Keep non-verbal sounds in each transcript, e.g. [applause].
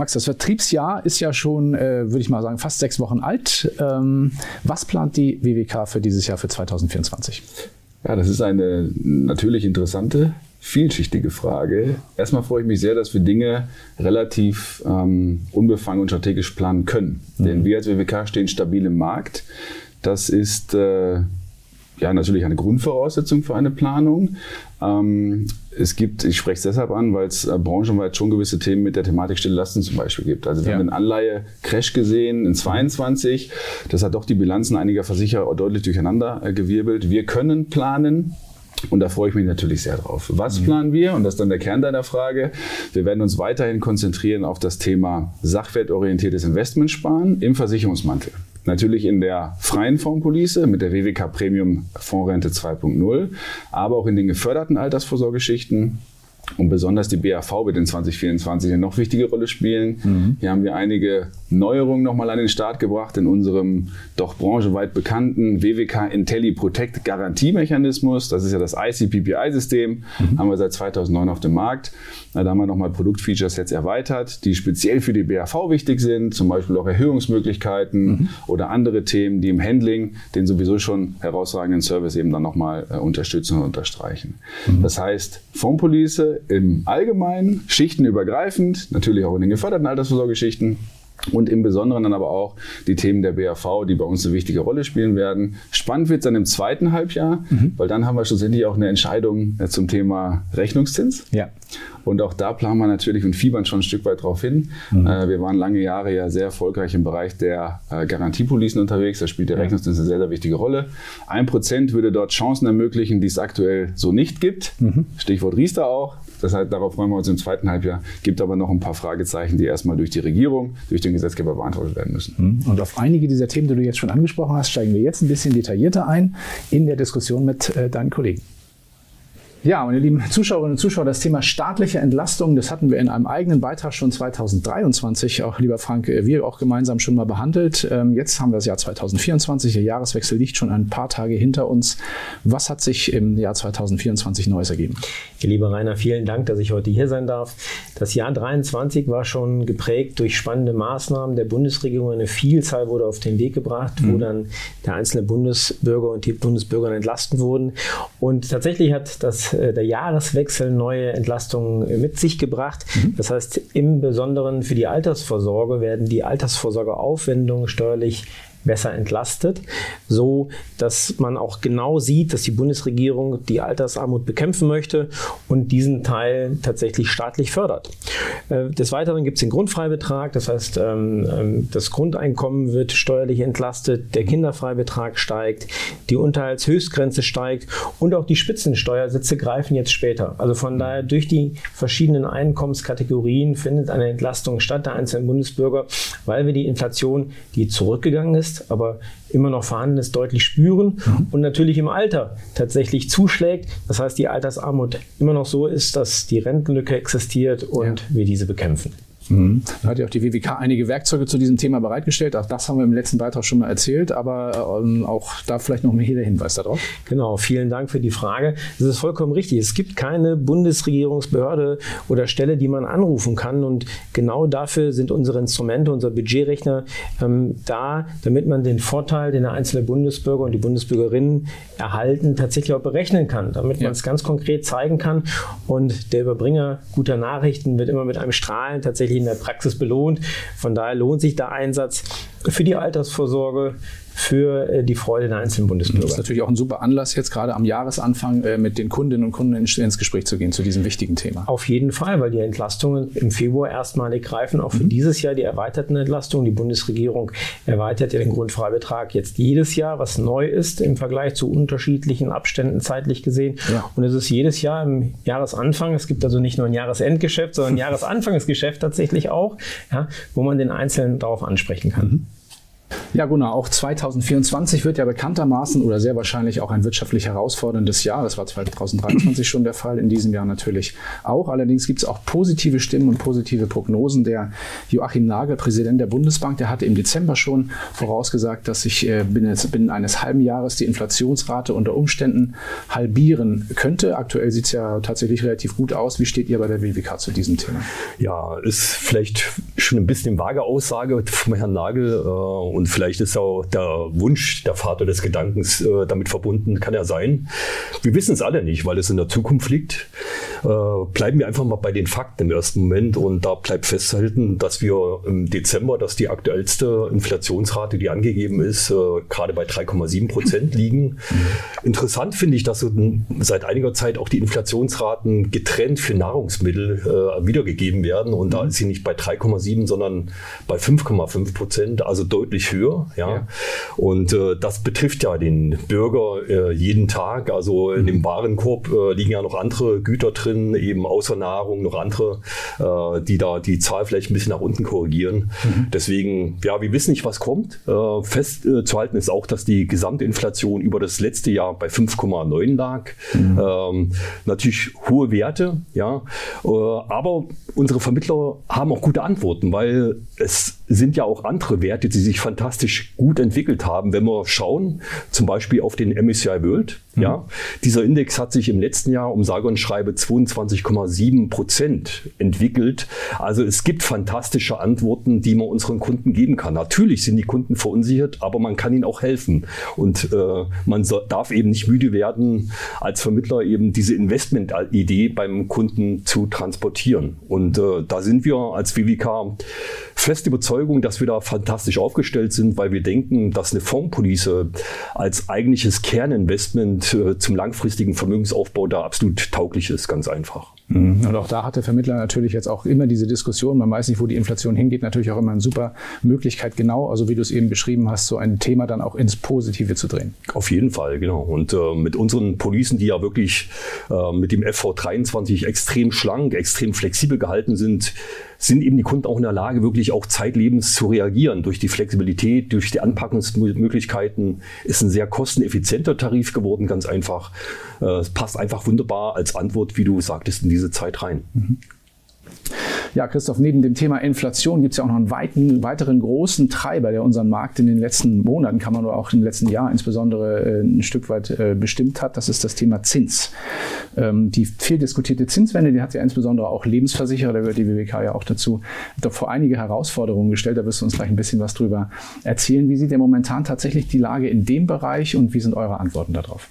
Max, das Vertriebsjahr ist ja schon, äh, würde ich mal sagen, fast sechs Wochen alt. Ähm, was plant die WWK für dieses Jahr, für 2024? Ja, das ist eine natürlich interessante, vielschichtige Frage. Erstmal freue ich mich sehr, dass wir Dinge relativ ähm, unbefangen und strategisch planen können. Mhm. Denn wir als WWK stehen stabil im Markt. Das ist äh, ja natürlich eine Grundvoraussetzung für eine Planung. Ähm, es gibt, ich spreche es deshalb an, weil es äh, branchenweit schon gewisse Themen mit der Thematik Stille Lasten zum Beispiel gibt. Also wir ja. haben den Anleihe-Crash gesehen in 22. Das hat doch die Bilanzen einiger Versicherer deutlich durcheinander äh, gewirbelt. Wir können planen. Und da freue ich mich natürlich sehr drauf. Was mhm. planen wir? Und das ist dann der Kern deiner Frage. Wir werden uns weiterhin konzentrieren auf das Thema sachwertorientiertes Investmentsparen im Versicherungsmantel. Natürlich in der freien Fondspolice mit der WWK Premium Fondsrente 2.0, aber auch in den geförderten Altersvorsorgeschichten und besonders die BAV wird in 2024 eine noch wichtige Rolle spielen. Mhm. Hier haben wir einige Neuerungen nochmal an den Start gebracht in unserem doch brancheweit bekannten WWK Intelli Protect Garantiemechanismus. Das ist ja das ICPPI-System, mhm. haben wir seit 2009 auf dem Markt. Da haben wir nochmal Produktfeatures jetzt erweitert, die speziell für die BAV wichtig sind, zum Beispiel auch Erhöhungsmöglichkeiten mhm. oder andere Themen, die im Handling den sowieso schon herausragenden Service eben dann nochmal äh, unterstützen und unterstreichen. Mhm. Das heißt, Fondspolice im Allgemeinen, schichtenübergreifend, natürlich auch in den geförderten Altersvorsorgeschichten, und im Besonderen dann aber auch die Themen der BAV, die bei uns eine wichtige Rolle spielen werden. Spannend wird es dann im zweiten Halbjahr, mhm. weil dann haben wir schlussendlich auch eine Entscheidung äh, zum Thema Rechnungszins. Ja. Und auch da planen wir natürlich und fiebern schon ein Stück weit drauf hin. Mhm. Äh, wir waren lange Jahre ja sehr erfolgreich im Bereich der äh, Garantiepolicen unterwegs. Da spielt der ja. Rechnungszins eine sehr, sehr wichtige Rolle. Ein Prozent würde dort Chancen ermöglichen, die es aktuell so nicht gibt. Mhm. Stichwort Riester auch. Das heißt, darauf freuen wir uns im zweiten Halbjahr. Gibt aber noch ein paar Fragezeichen, die erstmal durch die Regierung, durch den Gesetzgeber beantwortet werden müssen. Mhm. Und auf einige dieser Themen, die du jetzt schon angesprochen hast, steigen wir jetzt ein bisschen detaillierter ein in der Diskussion mit äh, deinen Kollegen. Ja, meine lieben Zuschauerinnen und Zuschauer, das Thema staatliche Entlastung, das hatten wir in einem eigenen Beitrag schon 2023, auch lieber Frank, äh, wir auch gemeinsam schon mal behandelt. Ähm, jetzt haben wir das Jahr 2024, der Jahreswechsel liegt schon ein paar Tage hinter uns. Was hat sich im Jahr 2024 Neues ergeben? Lieber Rainer, vielen Dank, dass ich heute hier sein darf. Das Jahr 2023 war schon geprägt durch spannende Maßnahmen der Bundesregierung. Eine Vielzahl wurde auf den Weg gebracht, mhm. wo dann der einzelne Bundesbürger und die Bundesbürger entlasten wurden. Und tatsächlich hat das äh, der Jahreswechsel neue Entlastungen mit sich gebracht. Mhm. Das heißt, im Besonderen für die Altersvorsorge werden die Altersvorsorgeaufwendungen steuerlich besser entlastet, so dass man auch genau sieht, dass die Bundesregierung die Altersarmut bekämpfen möchte und diesen Teil tatsächlich staatlich fördert. Äh, des Weiteren gibt es den Grundfreibetrag, das heißt, ähm, ähm, das Grundeinkommen wird steuerlich entlastet, der Kinderfreibetrag steigt, die Unterhaltshöchstgrenze steigt und auch die Spitzensteuersätze greifen jetzt später. Also von daher durch die verschiedenen Einkommenskategorien findet eine Entlastung statt der einzelnen Bundesbürger, weil wir die Inflation, die zurückgegangen ist, ist, aber immer noch vorhanden ist, deutlich spüren mhm. und natürlich im Alter tatsächlich zuschlägt. Das heißt, die Altersarmut immer noch so ist, dass die Rentenlücke existiert und ja. wir diese bekämpfen. Mhm. Da hat ja auch die WWK einige Werkzeuge zu diesem Thema bereitgestellt. Auch das haben wir im letzten Beitrag schon mal erzählt, aber ähm, auch da vielleicht noch hier der Hinweis darauf. Genau, vielen Dank für die Frage. Das ist vollkommen richtig. Es gibt keine Bundesregierungsbehörde oder Stelle, die man anrufen kann und genau dafür sind unsere Instrumente, unser Budgetrechner ähm, da, damit man den Vorteil, den der einzelne Bundesbürger und die Bundesbürgerinnen erhalten, tatsächlich auch berechnen kann, damit ja. man es ganz konkret zeigen kann und der Überbringer guter Nachrichten wird immer mit einem Strahlen tatsächlich in der Praxis belohnt. Von daher lohnt sich der Einsatz für die Altersvorsorge, für äh, die Freude der einzelnen Bundesbürger. Das ist natürlich auch ein super Anlass, jetzt gerade am Jahresanfang äh, mit den Kundinnen und Kunden ins Gespräch zu gehen zu diesem wichtigen Thema. Auf jeden Fall, weil die Entlastungen im Februar erstmalig greifen, auch für mhm. dieses Jahr die erweiterten Entlastungen. Die Bundesregierung erweitert ja den Grundfreibetrag jetzt jedes Jahr, was neu ist im Vergleich zu unterschiedlichen Abständen zeitlich gesehen. Ja. Und es ist jedes Jahr im Jahresanfang, es gibt also nicht nur ein Jahresendgeschäft, sondern ein [laughs] Jahresanfangsgeschäft tatsächlich auch, ja, wo man den Einzelnen darauf ansprechen kann. Mhm. Ja, Gunnar, auch 2024 wird ja bekanntermaßen oder sehr wahrscheinlich auch ein wirtschaftlich herausforderndes Jahr. Das war 2023 schon der Fall, in diesem Jahr natürlich auch. Allerdings gibt es auch positive Stimmen und positive Prognosen. Der Joachim Nagel, Präsident der Bundesbank, der hatte im Dezember schon vorausgesagt, dass sich äh, binnen, binnen eines halben Jahres die Inflationsrate unter Umständen halbieren könnte. Aktuell sieht es ja tatsächlich relativ gut aus. Wie steht ihr bei der WWK zu diesem Thema? Ja, ist vielleicht schon ein bisschen vage Aussage vom Herrn Nagel äh, und vielleicht ist auch der Wunsch, der Vater des Gedankens äh, damit verbunden, kann ja sein. Wir wissen es alle nicht, weil es in der Zukunft liegt. Äh, bleiben wir einfach mal bei den Fakten im ersten Moment und da bleibt festzuhalten, dass wir im Dezember, dass die aktuellste Inflationsrate, die angegeben ist, äh, gerade bei 3,7 Prozent liegen. Mhm. Interessant finde ich, dass seit einiger Zeit auch die Inflationsraten getrennt für Nahrungsmittel äh, wiedergegeben werden und mhm. da ist sie nicht bei 3,7, sondern bei 5,5 Prozent, also deutlich höher. Ja. ja. Und äh, das betrifft ja den Bürger äh, jeden Tag. Also in dem mhm. Warenkorb äh, liegen ja noch andere Güter drin, eben außer Nahrung noch andere, äh, die da die Zahl vielleicht ein bisschen nach unten korrigieren. Mhm. Deswegen, ja, wir wissen nicht, was kommt. Äh, festzuhalten ist auch, dass die Gesamtinflation über das letzte Jahr bei 5,9 lag. Mhm. Ähm, natürlich hohe Werte, ja. Äh, aber unsere Vermittler haben auch gute Antworten, weil es sind ja auch andere Werte, die sich fantastisch gut entwickelt haben. Wenn wir schauen, zum Beispiel auf den MSCI World, mhm. ja, dieser Index hat sich im letzten Jahr um sage und schreibe 22,7 Prozent entwickelt. Also es gibt fantastische Antworten, die man unseren Kunden geben kann. Natürlich sind die Kunden verunsichert, aber man kann ihnen auch helfen. Und äh, man so, darf eben nicht müde werden, als Vermittler eben diese Investment-Idee beim Kunden zu transportieren. Und äh, da sind wir als WWK fest Überzeugung, dass wir da fantastisch aufgestellt sind, weil wir denken, dass eine Fondspolice als eigentliches Kerninvestment äh, zum langfristigen Vermögensaufbau da absolut tauglich ist, ganz einfach. Mhm. Und auch da hat der Vermittler natürlich jetzt auch immer diese Diskussion, man weiß nicht, wo die Inflation hingeht, natürlich auch immer eine super Möglichkeit, genau, also wie du es eben beschrieben hast, so ein Thema dann auch ins Positive zu drehen. Auf jeden Fall, genau. Und äh, mit unseren Policen, die ja wirklich äh, mit dem FV23 extrem schlank, extrem flexibel gehalten sind, sind eben die Kunden auch in der Lage, wirklich auch zeitlebens zu reagieren. Durch die Flexibilität, durch die Anpackungsmöglichkeiten ist ein sehr kosteneffizienter Tarif geworden, ganz einfach. Äh, es passt einfach wunderbar als Antwort, wie du sagtest, in diese Zeit rein. Mhm. Ja, Christoph, neben dem Thema Inflation gibt es ja auch noch einen weiten, weiteren großen Treiber, der unseren Markt in den letzten Monaten, kann man nur auch im letzten Jahr insbesondere äh, ein Stück weit äh, bestimmt hat. Das ist das Thema Zins. Ähm, die viel diskutierte Zinswende, die hat ja insbesondere auch Lebensversicherer, da gehört die WWK ja auch dazu, doch vor einige Herausforderungen gestellt. Da wirst du uns gleich ein bisschen was drüber erzählen. Wie sieht denn momentan tatsächlich die Lage in dem Bereich und wie sind eure Antworten darauf?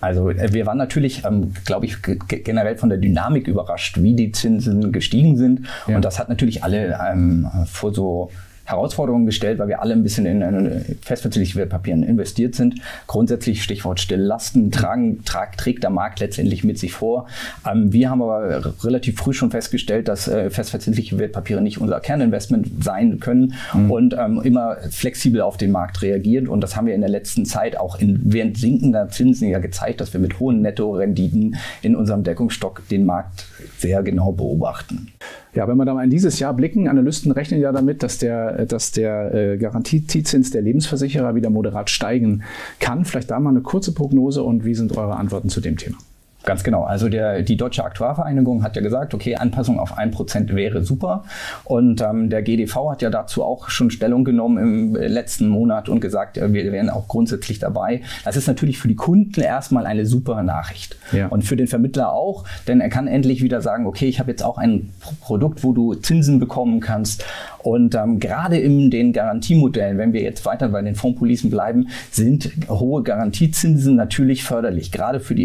Also äh, wir waren natürlich, ähm, glaube ich, generell von der Dynamik überrascht, wie die Zinsen gestiegen sind. Ja. Und das hat natürlich alle ähm, vor so Herausforderungen gestellt, weil wir alle ein bisschen in, in festverzinsliche Wertpapieren investiert sind. Grundsätzlich Stichwort stille Lasten tragen, trag, trägt der Markt letztendlich mit sich vor. Ähm, wir haben aber relativ früh schon festgestellt, dass äh, festverzinsliche Wertpapiere nicht unser Kerninvestment sein können mhm. und ähm, immer flexibel auf den Markt reagiert. Und das haben wir in der letzten Zeit auch in, während sinkender Zinsen ja gezeigt, dass wir mit hohen Nettorenditen in unserem Deckungsstock den Markt sehr genau beobachten. Ja, wenn wir da mal in dieses Jahr blicken, Analysten rechnen ja damit, dass der, dass der äh, Garantiezins der Lebensversicherer wieder moderat steigen kann. Vielleicht da mal eine kurze Prognose und wie sind eure Antworten zu dem Thema? Ganz genau. Also der, die Deutsche Aktuarvereinigung hat ja gesagt, okay, Anpassung auf 1% wäre super. Und ähm, der GDV hat ja dazu auch schon Stellung genommen im letzten Monat und gesagt, äh, wir wären auch grundsätzlich dabei. Das ist natürlich für die Kunden erstmal eine super Nachricht. Ja. Und für den Vermittler auch, denn er kann endlich wieder sagen, okay, ich habe jetzt auch ein Produkt, wo du Zinsen bekommen kannst. Und ähm, gerade in den Garantiemodellen, wenn wir jetzt weiter bei den Fondspolicen bleiben, sind hohe Garantiezinsen natürlich förderlich, gerade für die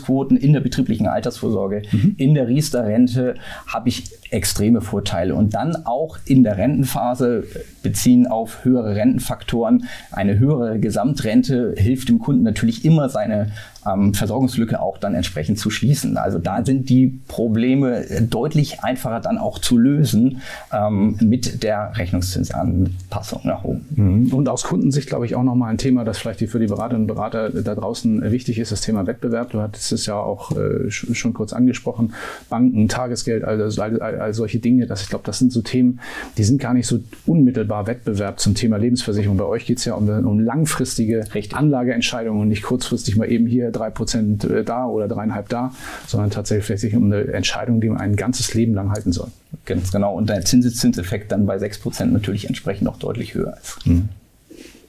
Investitionsquoten in der betrieblichen Altersvorsorge, mhm. in der Riester-Rente habe ich extreme Vorteile. Und dann auch in der Rentenphase beziehen auf höhere Rentenfaktoren. Eine höhere Gesamtrente hilft dem Kunden natürlich immer, seine ähm, Versorgungslücke auch dann entsprechend zu schließen. Also da sind die Probleme deutlich einfacher dann auch zu lösen ähm, mit der Rechnungszinsanpassung nach oben. Mhm. Und aus Kundensicht, glaube ich, auch nochmal ein Thema, das vielleicht für die Beraterinnen und Berater da draußen wichtig ist, das Thema Wettbewerb. Du hattest es ja auch äh, schon kurz angesprochen. Banken, Tagesgeld, also all, all, all solche Dinge. Das, ich glaube, das sind so Themen, die sind gar nicht so unmittelbar Wettbewerb zum Thema Lebensversicherung. Bei euch geht es ja um, um langfristige Richtig. Anlageentscheidungen und nicht kurzfristig mal eben hier hier drei Prozent äh, da oder dreieinhalb da, sondern tatsächlich sich um eine Entscheidung, die man ein ganzes Leben lang halten soll. Ganz genau. Und der Zinseszinseffekt dann bei sechs Prozent natürlich entsprechend noch deutlich höher ist. Mhm.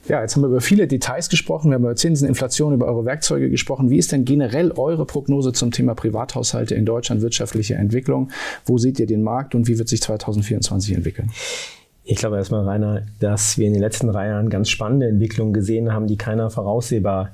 Ja, jetzt haben wir über viele Details gesprochen. Wir haben über Zinsen, Inflation, über eure Werkzeuge gesprochen. Wie ist denn generell eure Prognose zum Thema Privathaushalte in Deutschland, wirtschaftliche Entwicklung? Wo seht ihr den Markt und wie wird sich 2024 entwickeln? Ich glaube erstmal, Rainer, dass wir in den letzten drei Jahren ganz spannende Entwicklungen gesehen haben, die keiner voraussehbar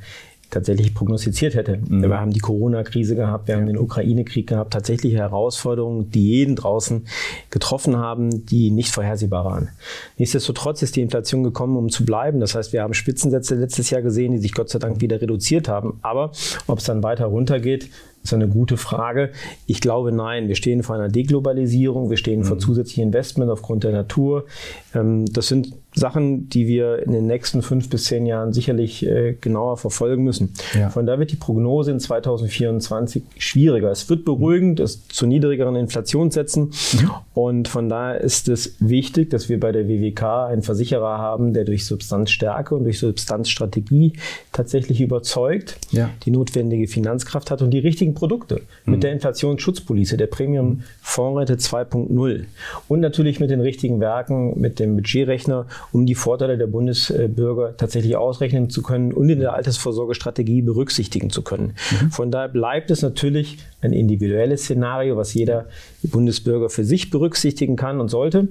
tatsächlich prognostiziert hätte. Mhm. Wir haben die Corona-Krise gehabt, wir haben den Ukraine-Krieg gehabt, tatsächliche Herausforderungen, die jeden draußen getroffen haben, die nicht vorhersehbar waren. Nichtsdestotrotz ist die Inflation gekommen, um zu bleiben. Das heißt, wir haben Spitzensätze letztes Jahr gesehen, die sich Gott sei Dank wieder reduziert haben. Aber ob es dann weiter runtergeht, ist eine gute Frage. Ich glaube, nein. Wir stehen vor einer Deglobalisierung, wir stehen mhm. vor zusätzlichen Investment aufgrund der Natur. Ähm, das sind Sachen, die wir in den nächsten fünf bis zehn Jahren sicherlich äh, genauer verfolgen müssen. Ja. Von da wird die Prognose in 2024 schwieriger. Es wird beruhigend, es zu niedrigeren Inflationssätzen mhm. und von daher ist es wichtig, dass wir bei der WWK einen Versicherer haben, der durch Substanzstärke und durch Substanzstrategie tatsächlich überzeugt, ja. die notwendige Finanzkraft hat und die richtigen Produkte mhm. mit der Inflationsschutzpolice, der Premium Fondsrente 2.0 und natürlich mit den richtigen Werken, mit dem Budgetrechner um die Vorteile der Bundesbürger tatsächlich ausrechnen zu können und in der Altersvorsorgestrategie berücksichtigen zu können. Mhm. Von daher bleibt es natürlich ein individuelles Szenario, was jeder Bundesbürger für sich berücksichtigen kann und sollte.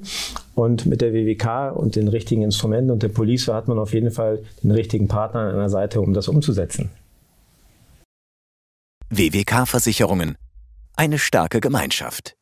Und mit der WWK und den richtigen Instrumenten und der Police hat man auf jeden Fall den richtigen Partner an einer Seite, um das umzusetzen. WWK Versicherungen. Eine starke Gemeinschaft.